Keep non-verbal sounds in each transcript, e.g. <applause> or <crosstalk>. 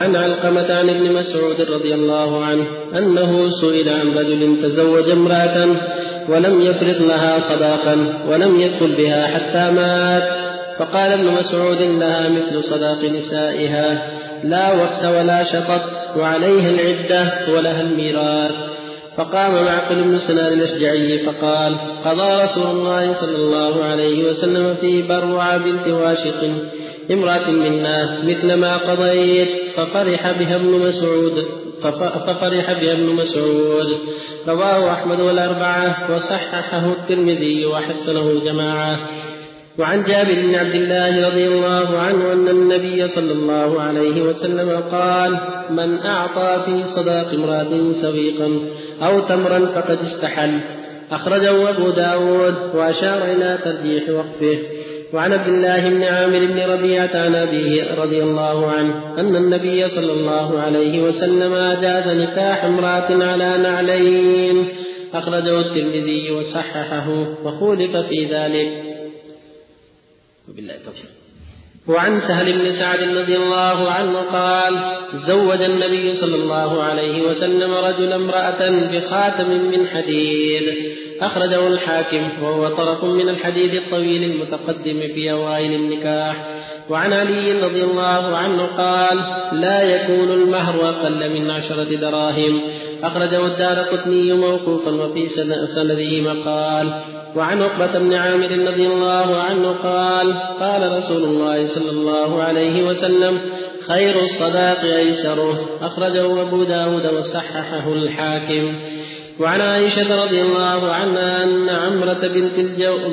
عن علقمة عن ابن مسعود رضي الله عنه أنه سئل عن رجل تزوج امرأة ولم يفرض لها صداقا ولم يدخل بها حتى مات. فقال ابن مسعود لها مثل صداق نسائها لا وقت ولا شطط وعليها العدة ولها الميراث. فقام معقل بن سنان الأشجعي فقال قضى رسول الله صلى الله عليه وسلم في بروع بنت واشق امرأة منا مثل ما قضيت. ففرح بها ابن مسعود. ففرح بها ابن مسعود. رواه أحمد والأربعة وصححه الترمذي وحسنه الجماعة وعن جابر بن عبد الله رضي الله عنه أن النبي صلى الله عليه وسلم قال من أعطى في صداق امرأة سويقا أو تمرا فقد استحل. أخرجه أبو داود وأشار إلى ترجيح وقفه. وعن عبد الله بن عامر بن ربيعة عن أبيه رضي الله عنه أن النبي صلى الله عليه وسلم أجاز نكاح امرأة على نعلين. أخرجه الترمذي وصححه وخولف في ذلك. وبالله التوفيق. وعن سهل بن سعد رضي الله عنه قال زوج النبي صلى الله عليه وسلم رجل امرأة بخاتم من حديد. أخرجه الحاكم وهو طرف من الحديث الطويل المتقدم في أوائل النكاح. وعن علي رضي الله عنه قال لا يكون المهر أقل من عشرة دراهم. أخرجه الدار قطني موقوفا وفي سنده مقال. وعن عقبة بن عامر رضي الله عنه قال قال رسول الله صلى الله عليه وسلم خير الصداق أيسره. أخرجه أبو داود وصححه الحاكم. وعن عائشة رضي الله عنها أن عمرة بنت,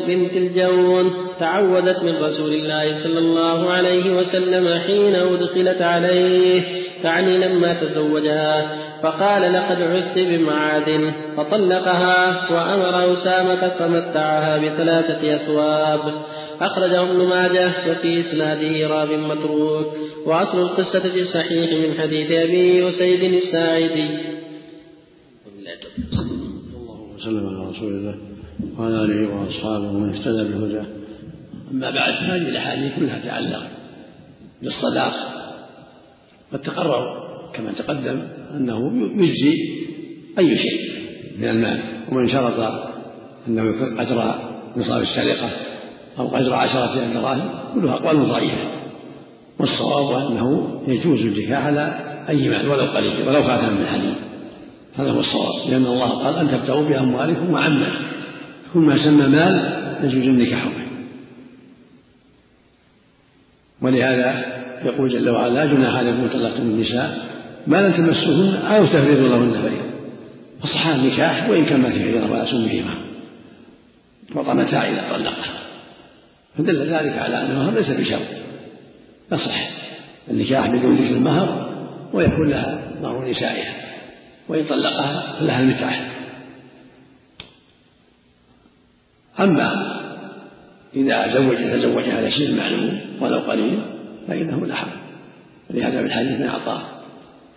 بنت الجون تعودت من رسول الله صلى الله عليه وسلم حين أدخلت عليه تعني لما تزوجها فقال لقد عزت بمعاد فطلقها وأمر أسامة فمتعها بثلاثة أثواب. أخرجه ابن ماجه وفي إسناده راب متروك وأصل القصة في الصحيح من حديث أبي أسيد الساعدي. اللهم وسلم على رسول الله وعلى آله وأصحابه ومن اهتدى بهداه. أما بعد هذه الأحاديث كلها تتعلق بالصداق تقرر كما تقدم أنه يجزي أي شيء من المال ومن شرط أنه يكون قدر نصاب السرقة أو قدر عشرة دراهم كلها أقوال ضعيفة. والصواب أنه يجوز النكاح على أي مال ولو قليل ولو خاتم من حديد هذا هو الصواب لأن الله قال أن تبتغوا بأموالكم وعما كل ما سمى مال يجوز النكاح به. ولهذا يقول جل وعلا لا جناح عليكم طلقتم النساء ما لم تمسوهن أو تفرضوا لهن فريضة. فصح النكاح وإن كان ما في فريضة ولا سم فيهما. وطى متاع إذا طلقها. فدل ذلك على أن المهر ليس بشرط. يصح النكاح بدون ذكر المهر ويكون لها مهر نسائها وإن طلقها فلها المتعة. أما إذا زوج تزوج على شيء معلوم ولو قليل فإنه لا حرج ولهذا في الحديث من أعطاه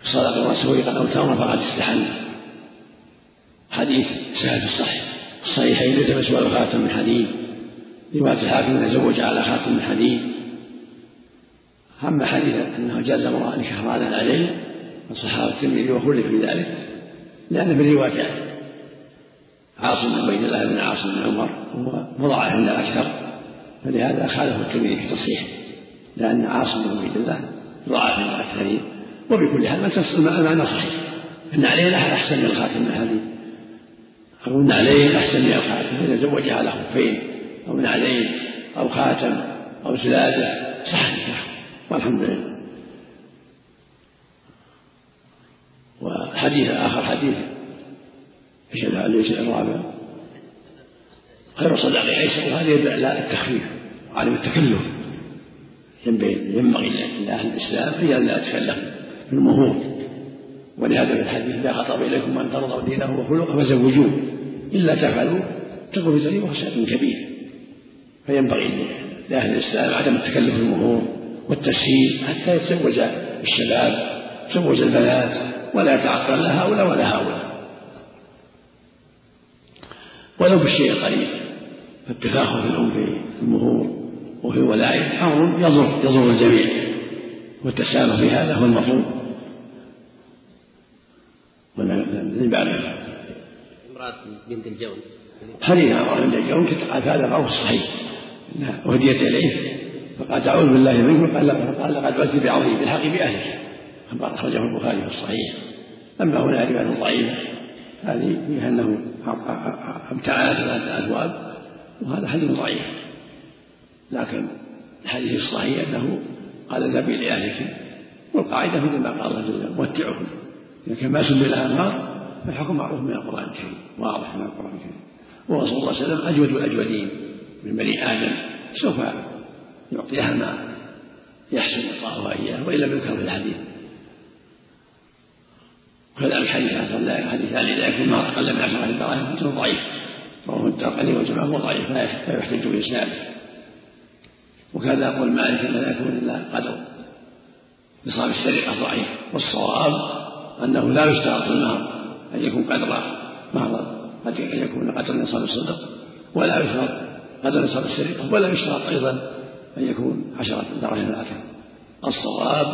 صدق الرسول أو تمر فقد استحل. حديث سهل في الصحيح. الصحيحين يلتمس له خاتم من حديد. رواية الحاكم تزوج على خاتم من حديد. أما حديث أنه جاز امرأة نكاح عليه الصحابة الترمذي وخلف في ذلك لأن في رواية عاصم بن عبيد الله بن عاصم بن عمر هو مضاعف عند الأكثر فلهذا خالفه الترمذي في تصحيحه لأن عاصم بن عبيد الله ضاعف عند الأكثرين وبكل حال المعنى صحيح أن عليه أحسن من الخاتم من الحديث أو أن عليه أحسن من الخاتم إذا زوجها على خفين أو نعلين أو خاتم أو زلادة صح النكاح والحمد لله. وحديث آخر حديث. إيش ليس الرابع خير صدق عيسى وهذا يدل على التخفيف وعدم التكلف. ينبغي لأهل الإسلام أن لا يتكلف بالمهور ولهذا في الحديث إذا خطب إليكم من ترضوا دينه وخلقه فزوجوه. إلا تفعلوا تكون سبيل فساد كبير. فينبغي لأهل الإسلام عدم التكلف بالمهور والتسهيل حتى يتزوج الشباب يتزوج البنات. ولا يتعطل لا هؤلاء ولا هؤلاء ولو بالشيء القليل. فالتفاخر في الأم في المهور وفي الولاية أمر يضر يضر الجميع. والتسامح في هذا هو المطلوب. ولا بعد امرأة بنت الجون. حديث امرأة بنت الجون هذا قول صحيح. انها اهديت إليه. فقال أعوذ بالله منك. فقال لقد عزت بعظيم بالحق بأهلك. كما أخرجه البخاري في الصحيح. أما هنا رواية ضعيفة هذه فيها أنه ابتعد ثلاثة ازواج وهذا حديث ضعيف. لكن الحديث الصحيح أنه قال اذهبي لاهلك والقاعدة مثل ما قال الله جل وعلا متعهم كان ما سمي لها نار فالحكم معروف من القرآن الكريم واضح من القرآن الكريم. الله صلى الله عليه وسلم أجود الأجودين من بني آدم سوف يعطيها ما يحسن إعطاؤها إياه لم يذكر في الحديث. وكذلك حديث حسن حديث علي لا يكون ما أقل من عشرة دراهم فهو ضعيف. رواه الدرقني وجمعه ضعيف لا يحتج بإسناده وكذا يقول مالك لا يكون إلا قدر. نصاب السرقة ضعيف. والصواب أنه لا يشترط في المهر أن يكون قدر مهر قد يكون قدر نصاب الصدق. ولا يشترط قدر نصاب السرقة ولا يشترط أيضا أن يكون عشرة دراهم الأكثر الصواب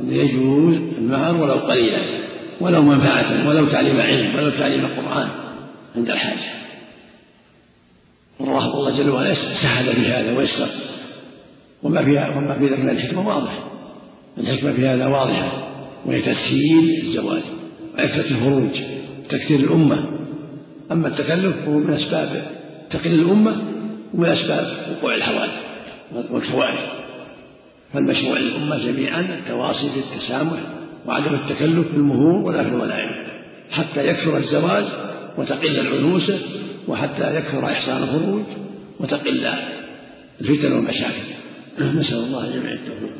أن يجوز المهر ولو قليلا. ولو منفعة ولو تعليم علم ولو تعليم قرآن عند الحاجة. والله الله جل وعلا سهل في هذا ويسر. وما فيها وما في ذلك من الحكمة واضح الحكمة في هذا واضحة. وهي تسهيل الزواج وعفة الفروج تكثير الأمة. أما التكلف فهو من أسباب تقل الأمة ومن أسباب وقوع الحوادث والفوائد فالمشروع للأمة جميعا التواصي في التسامح وعدم التكلف في المهور ولا في الولائم حتى يكثر الزواج وتقل العنوسة وحتى يكثر إحسان الخروج وتقل الفتن والمشاكل. <clears throat> نسأل الله جميع التوفيق.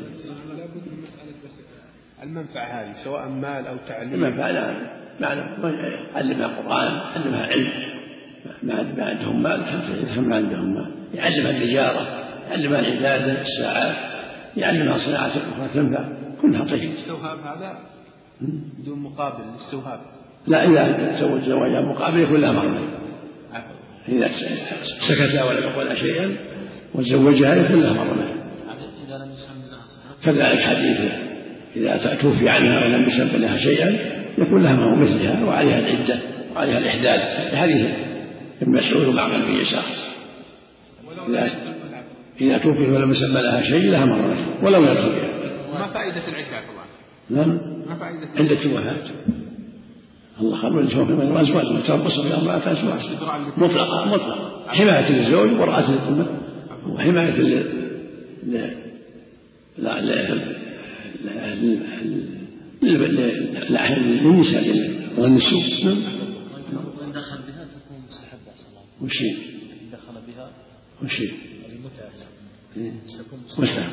المنفعة هذه سواء مال أو تعليم. المنفعة لا معنى علمها قرآن علمها علم. ما عندهم مال ما عندهم مال. يعلمها التجارة يعلمها العبادة الساعات. يعلمها صناعة أخرى تنفع كلها طيب. الاستوهاب هذا بدون مقابل الاستوهاب لا إذا تزوج زواجا مقابل يكون لها مهر إذا سكت ولم يقل شيئا وتزوجها يكون لها مهر كذلك حديث إذا توفي عنها ولم يسمى لها شيئا يكون لها مهر مثلها وعليها العدة وعليها الإحداد. حديث ابن مسعود ومعقل بن يسار إذا توفي ولم يسمى لها شيء لها مرة ولو يرجو بها. ما فائدة العدة الله نعم. ما فائدة عدة الوفاة الله خلق الزوج من الأزواج وتربص بأربعة أزواج مطلقة مطلقة. حماية للزوج وراءة للأمة. وحماية لل للنساء والنسوء نعم. وإن دخل بها تكون مستحبة وش دخل بها وش مستحب.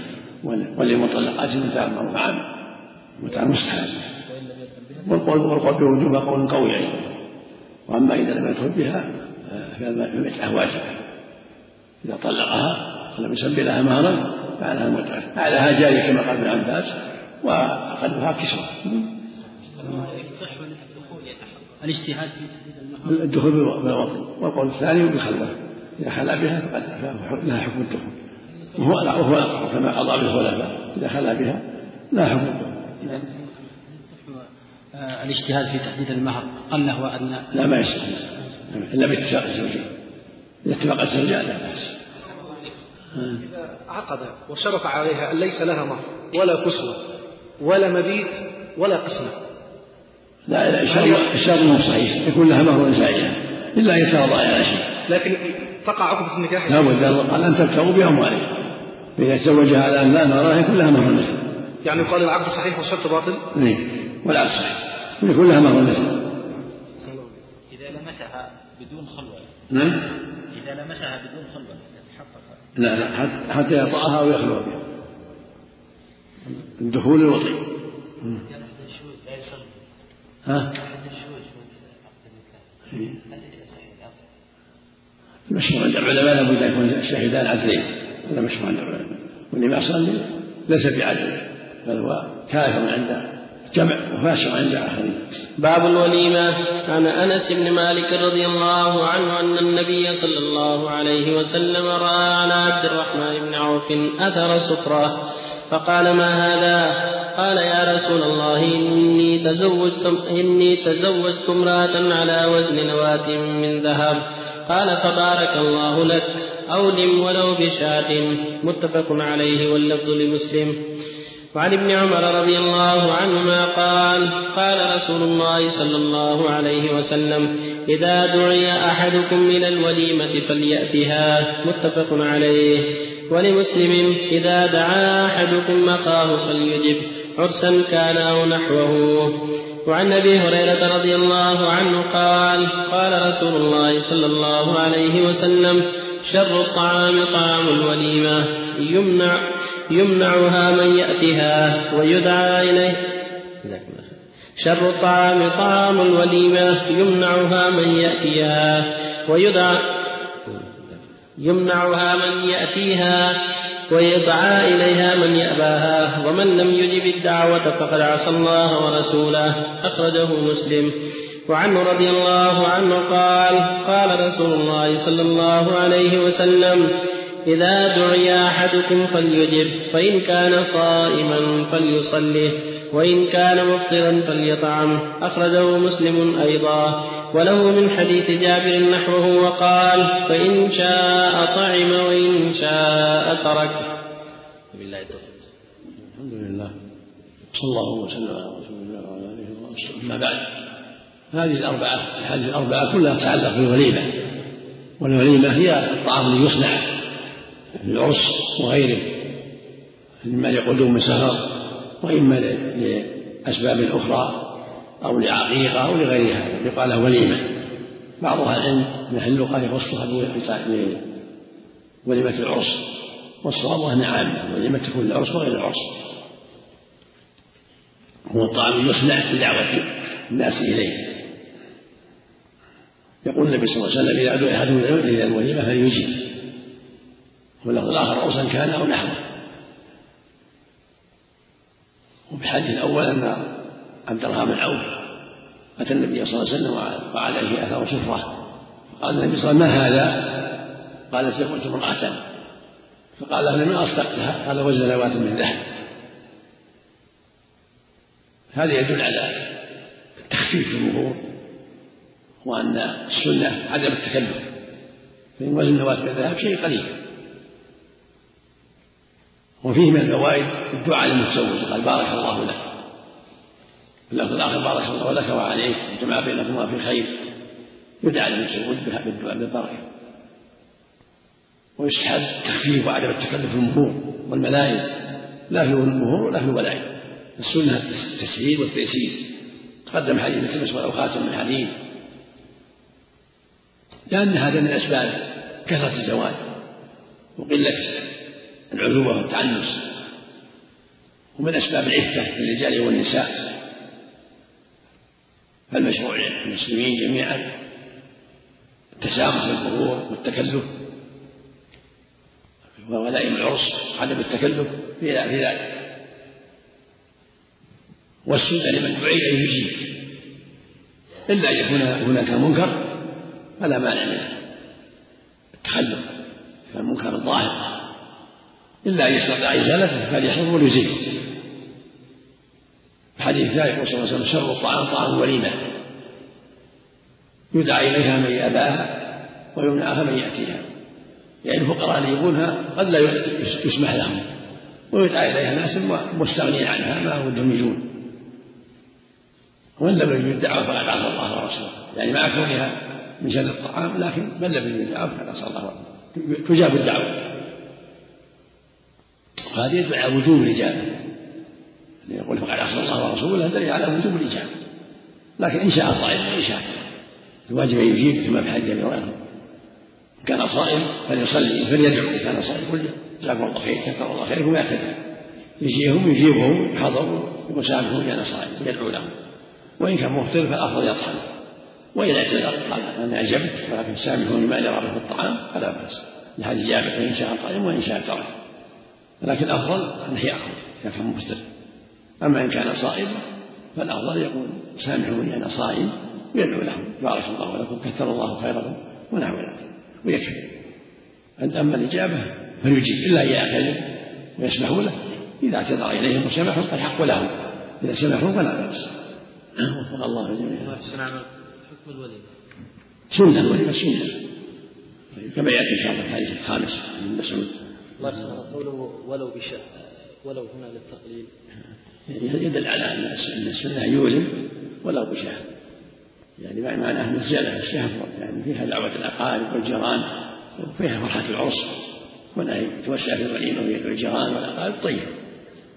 وللمطلقات متاع معا متاع مستحب. والقول والقول بوجوبها قول قوي أيضا. وأما إذا لم يدخل بها فالمتعه واجبه إذا طلقها ولم يسمي لها مهرا فعلها المتعه اعلاها جارية كما قال ابن عباس واقلها كسوه الاجتهاد في الدخول بالوطن. والقول الثاني بخلوه إذا خلا بها فقد لها حكم الدخول. وهو وهو الأقرب كما قضى بالخلفاء إذا خلا بها لا حكم. الاجتهاد في تحديد المهر قل وأدنى لا ما يصح. إلا باتفاق الزوجين. إذا اتفق الزوجان لا بأس. إذا عقد وشرط عليها أن ليس لها مهر ولا كسوة ولا مبيت ولا قسمة. لا لا الشرط مو صحيح. يكون لها مهر زائدة. إلا أن يتوضأ على شيء. لكن تقع عقدة النكاح؟ لا بد قال أن تبتغوا بأموالكم فإذا تزوجها الآن لا مهر يكون لها مهر مثل يعني يقال العقد صحيح والشرط باطل؟ نعم والعكس صحيح. يكون لها مهر مثل إذا لمسها بدون خلوة. نعم. إذا لمسها بدون خلوة. لا لا حتى يطأها أو يخلو بها الدخول الوطي ها؟ المشهور عند العلماء لابد أن يكون الشاهدان عدلين. هذا العلماء واللي ما صلي ليس بعدل بل هو كافر عند جمع وفاسق عند آخرين. باب الوليمة. عن أنس بن مالك رضي الله عنه أن النبي صلى الله عليه وسلم رأى على عبد الرحمن بن عوف أثر سفرة فقال ما هذا؟ قال يا رسول الله إني تزوجت إني تزوجت امرأة على وزن نواة من ذهب. قال فبارك الله لك. أولم ولو بشاة. متفق عليه واللفظ لمسلم. وعن ابن عمر رضي الله عنهما قال قال رسول الله صلى الله عليه وسلم إذا دعي أحدكم إلى الوليمة فليأتها. متفق عليه. ولمسلم إذا دعا أحدكم أخاه فليجب عرسا كان أو نحوه. وعن أبي هريرة رضي الله عنه قال قال رسول الله صلى الله عليه وسلم شر الطعام طعام الوليمة. يمنع يمنعها من ياتها ويدعى إليه. شر الطعام طعام الوليمة. يمنعها من يأتيها ويدعى يمنعها من يأتيها ويدعى إليها من يأباها. ومن لم يجب الدعوة فقد عصى الله ورسوله. أخرجه مسلم. وعنه رضي الله عنه قال قال رسول الله صلى الله عليه وسلم إذا دعي أحدكم فليجب فإن كان صائما فليصلي وإن كان مفطرا فليطعم. أخرجه مسلم أيضا. وله من حديث جابر نحوه وقال فإن شاء طعم وإن شاء ترك. بالله الحمد لله. صلى الله وسلم على رسول الله وعلى آله وصحبه. أما بعد. هذه الأربعة الحديث الأربعة كلها تتعلق بالوليمة. والوليمة هي الطعام الذي يصنع في العرس وغيره. إما لقدوم سهر وإما لأسباب أخرى أو لعقيقة أو لغيرها. يقال له وليمة. بعض أهل العلم من أهل اللغة يخصها بوليمة العرس. والصواب أنها عامة. وليمة تكون العرس وغير العرس. هو الطعام يصنع لدعوة الناس إليه. يقول النبي صلى الله عليه وسلم إذا أدعو أحدهم إلى الوليمة فليجيب. واللفظ الآخر عرسا كان أو نحوه. وفي الحديث الأول أن عبد الرحمن بن عوف أتى النبي صلى الله عليه وسلم وقعد عليه أثر سفرة. قال النبي صلى الله عليه وسلم ما هذا؟ قال سقلت امرأة. فقال له من أصدقتها؟ قال وزن نواة من ذهب. هذا يدل على التخفيف في المرور وأن السنة عدم التكلف. فإن وزن نواة من ذهب شيء قليل. وفيه من الفوائد الدعاء للمتزوج قال بارك الله لك. اللفظ الآخر بارك الله لك وعليك وجمع بينكما في خير. يدعى للمتزوج بالدعاء بالبركة. ويستحب التخفيف وعدم التكلف في المهور والملايين لا في المهور ولا في الولاية السنة التسهيل والتيسير. تقدم حديث التمس ولو خاتم من حديد لأن هذا من أسباب كثرة الزواج. وقلة العزوبة والتعنس. ومن أسباب العفة للرجال والنساء. فالمشروع للمسلمين جميعا. التسامح في الظهور والتكلف. وولائم العرس عدم التكلف في ذلك والسنة لمن دعي أن يجيب. إلا أن يكون هناك منكر. فلا مانع من التخلف كان منكر ظاهر إلا أن يستطيع إزالته فليحفظه وليزيله الحديث لا يقول صلى الله عليه وسلم شر الطعام طعام وليمة. يدعى إليها من يأباها ويمنعها من يأتيها. يعني الفقراء اللي يبونها قد لا يسمح لهم. ويدعى إليها ناس مستغنين عنها ما ودهم يجون. ومن لم يجد الدعوة فقد عصى الله ورسوله. يعني مع كونها من شر الطعام لكن من لم يجد الدعوة فقد عصى الله ورسوله تجاب الدعوة. وهذا يدل على وجوب الإجابة يقول فقد عصى الله ورسوله دليل على وجوب الإجابة لكن إن شاء صائم وإن شاء الواجب أن يجيب كما في حديث أبي هريرة كان صائم فليصلي فليدعو. إن كان صائم قل جزاكم الله خير كثر الله خيركم ويعتذر يجيهم يجيبهم يحضروا وسامحوا كان صائم يدعو لهم. وإن كان مفطر فالأفضل يطعم. وإن اعتذر قال أنا أجبت ولكن سامحوني ما جرى في الطعام فلا بأس. لهذه جابت فإن شاء طعم وإن شاء ترك. لكن الأفضل أنه يأخذ إذا كان مفطر أما إن كان صائما فالأفضل يقول سامحوني أنا صائم ويدعو لهم بارك الله لكم كثر الله خيركم ونحو ذلك. ويكفي. أما الإجابة فليجيب إلا أن يعتذر ويسمحوا له. إذا اعتذر إليهم وسمحوا فالحق لهم إذا سمحوا فلا بأس. وفق الله الجميع. حكم الوليمة. سنة الوليمة سنة. طيب كما يأتي إن شاء الله الحديث الخامس من مسعود. الله قوله ولو بشاء ولو هنا للتقليل. يدل على أن السنة يولم ولو بشاة يعني معناه أن الزيادة في الشهر يعني فيها دعوة الأقارب والجيران وفيها فرحة العرس ولا توسع في الغنيمة والجيران والأقارب. طيب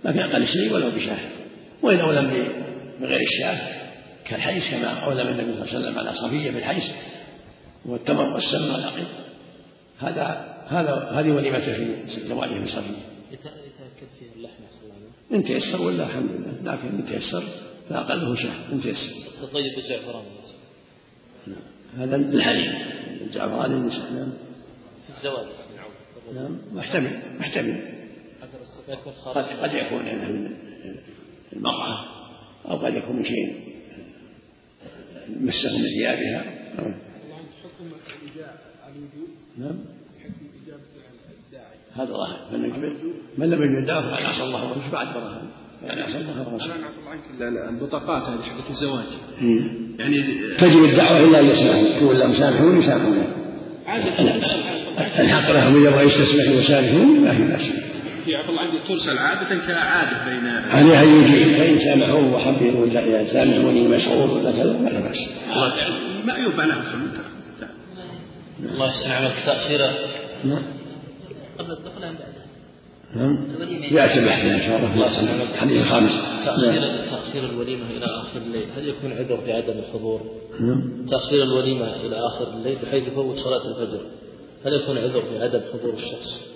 لكن أقل شيء ولو بشاه وإن أولم بغير الشاة كالحيس كما أولم النبي صلى الله عليه وسلم على صفية بالحيس والتمر والسم والعقيق. هذا هذا هذه وليمته في زواجه من صفية. يتأكد فيها اللحم صلى الله عليه وسلم. إن تيسر ولا الحمد لله. لكن إن تيسر فأقله شهر إن تيسر. تطيب بالزعفران هذا الحليب الزعفران النساء نعم. في الزواج نعم. محتمل محتمل. قد قد يكون من المرأة أو قد يكون من شيء. مسه من ثيابها نعم. هذا ظاهر. من لم يجد؟ الدعوة فقد عصى الله ورسوله. بعد برهان. يعني عصى الله ورسوله. البطاقات هذه حقت الزواج. يعني تجب الدعوة إلا أن يسمحوا تقول لهم سامحوني يسامحون الحق لهم إذا بغوا يستسمحوا ويسامحوني ما في بأس. في الله عنك ترسل عادة كعادة بين عليها أن يجيب فإن سامحوه وحبوا ولا سامحوني مشغول ولا كذا فلا بأس. ما يوبى لها الله يحسن عملك تأخير نعم. قبل الدخول أم بعد؟ نعم يأتي البحث إن شاء الله الحديث الخامس. تأخير تأخير الوليمة إلى آخر الليل. هل يكون عذر في عدم الحضور؟ نعم. تأخير الوليمة إلى آخر الليل بحيث يفوت صلاة الفجر. هل يكون عذر في عدم حضور الشخص؟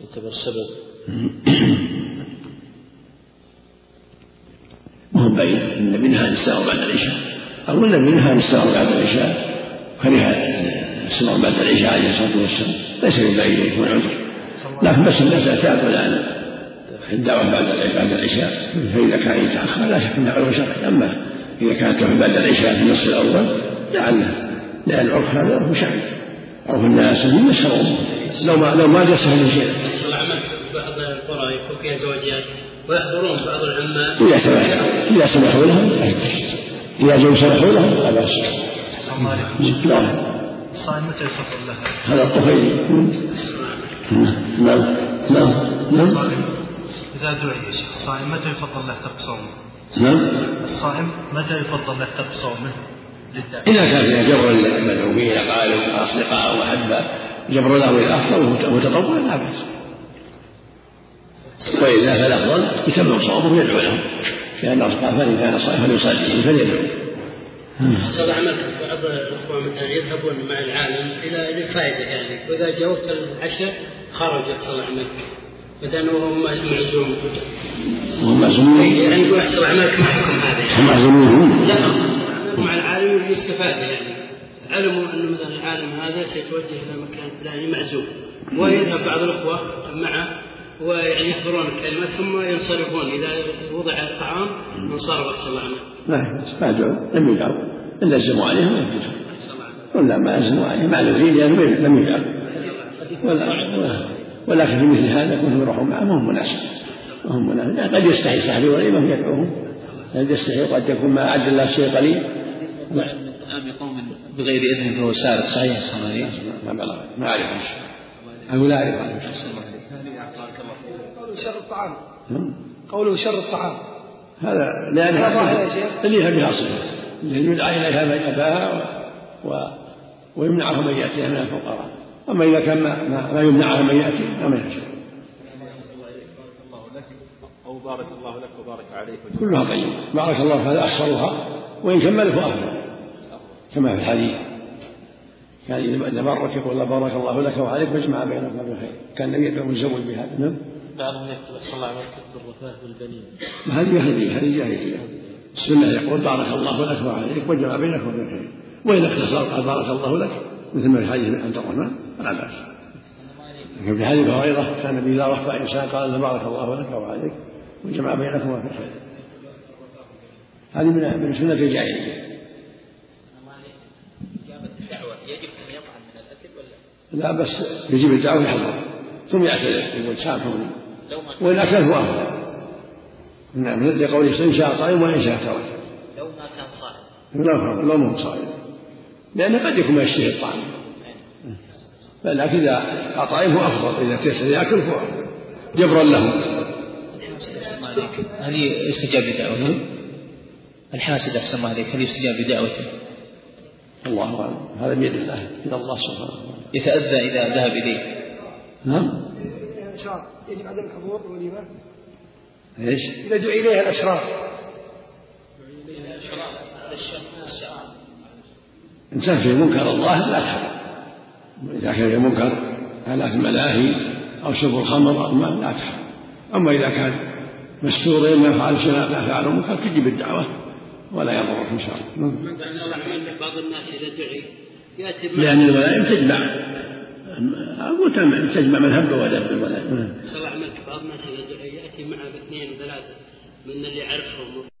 يعتبر سبب. ما هو بعيد؟ النبي نهى عن السهر بعد العشاء. أو النبي نهى عن السهر بعد العشاء كره السهر بعد العشاء عليه الصلاة والسلام. ليس ببعيد يكون عذر. لكن بس الناس اعتادوا على الدعوة بعد بعد العشاء. فإذا كان يتأخر لا شك أنه عذر شرعي. أما إذا كانت بعد العشاء في النصف الأول جعلنا لأن العرف هذا عرف شرعي. عرف الناس هم يسهرون لو ما لو ما يسهر شيء بعض القرى يكون فيها زوجيات ويحضرون بعض العمال إذا سمحوا إذا سمحوا لهم إذا جو سمحوا لهم لا بأس. نعم. الصائم متى يفضل لها؟ هذا الطفيل. نعم. نعم. نعم. إذا دعي يا شيخ الصائم متى يفضل له ترك صومه؟ نعم. الصائم متى يفضل له ترك صومه؟ إذا كان فيها جبر للمدعوين أقارب أصدقاء وأحبة. جبر له الأفضل وتطوع لا بأس. وإلا فالأفضل يتمم صومه ويدعو لهم لأن قال فإن كان صائما فليصلي فليدعو حصل عمل بعض الإخوة مثلا يذهبون مع العالم إلى الفائدة يعني. وإذا جاء وقت العشاء خرج يحصل عمل مثلا وهم معزوم. وهم معزومون. يعني يقول يحصل عملك ما حكم هذا هم معزومون. لا مع العالم للاستفاده يعني. علموا أن مثلا العالم هذا سيتوجه إلى مكان فلاني معزوم ويذهب بعض الأخوة معه ويعني يحضرون الكلمات ثم ينصرفون إذا وضع الطعام انصرف احسن الله عنه. ما يدعو لم يدعو إن لزموا عليهم لم يدعو ولا ما لزموا عليهم معذورين لأنه لم يدعو ولا ولكن في مثل هذا كونهم يروحون معه ما هم مناسب. ما مناسب. يعني قد يستحي صاحب الوليمه يدعوهم. قد يستحي وقد يكون ما عد الله شيء قليل. بغير إذن فهو سارق صحيح صحيح ما بلغ. ما أعرف أقول لا أعرف. قوله شر الطعام. نعم. قوله شر الطعام. هذا لأن اللي بها صفة اللي يدعى إليها من أباها و... ويمنعه من يأتيها من الفقراء. أما إذا كان ما, ما, ما يمنعها من يأتي فما أو بارك الله لك وبارك عليك. كلها طيبة. بارك الله هذا أخصرها وإن كمل فأفضل كما في الحديث. كان إذا بارك يقول الله بارك الله لك وعليك واجمع بينكما بالخير كان النبي يدعو مزوج بهذا. نعم. بعضهم يكتب صلى الله وسلم بالرفاه والبنين. هذه جاهلية هذه جاهلية. السنة يقول بارك الله لك وعليك وجمع بينك وبين الخير. وإن اختصر قال بارك الله لك. مثل ما في حديث عبد الرحمن. فلا بأس. لكن في حديث هريرة كان النبي إذا رفع إنسان قال بارك الله لك وعليك وجمع بينكما في الخير. هذه من من سنة الجاهلية. لا بس يجيب الدعوة يحضر. ثم يعتذر يقول سامحوني. وإن أكل هو أفضل نعم لقوله إن شاء طائم وإن شاء ترك. لو ما كان صائم لا لو مو صائم. لأنه قد يكون يشتهي الطعام. لكن إذا أطعمه أفضل إذا تيسر يأكل فهو جبرا له. هل يستجاب لدعوته؟ الحاسد أحسن الله عليك هل يستجاب لدعوته؟ الله أعلم. هذا بيد الله إلى الله سبحانه وتعالى. يتأذى إذا ذهب إليه. نعم. يجب عدم الحضور والإيمان إيش؟ إذا دعي إليها الأشرار. إنسان في منكر الله لا تحرم إذا كان في منكر آلاف الملاهي أو شرب الخمر أو ما لا تحرم أما إذا كان مستور ما يفعل شيء لا يفعل منكر تجب الدعوة ولا يضرك إن شاء الله. بعض الناس إذا دعي لأن الملائكة تجمع. أقول تجمع من هب ودب الملائكة صلى الله بعض الناس يأتي معه باثنين ثلاثة من اللي يعرفهم.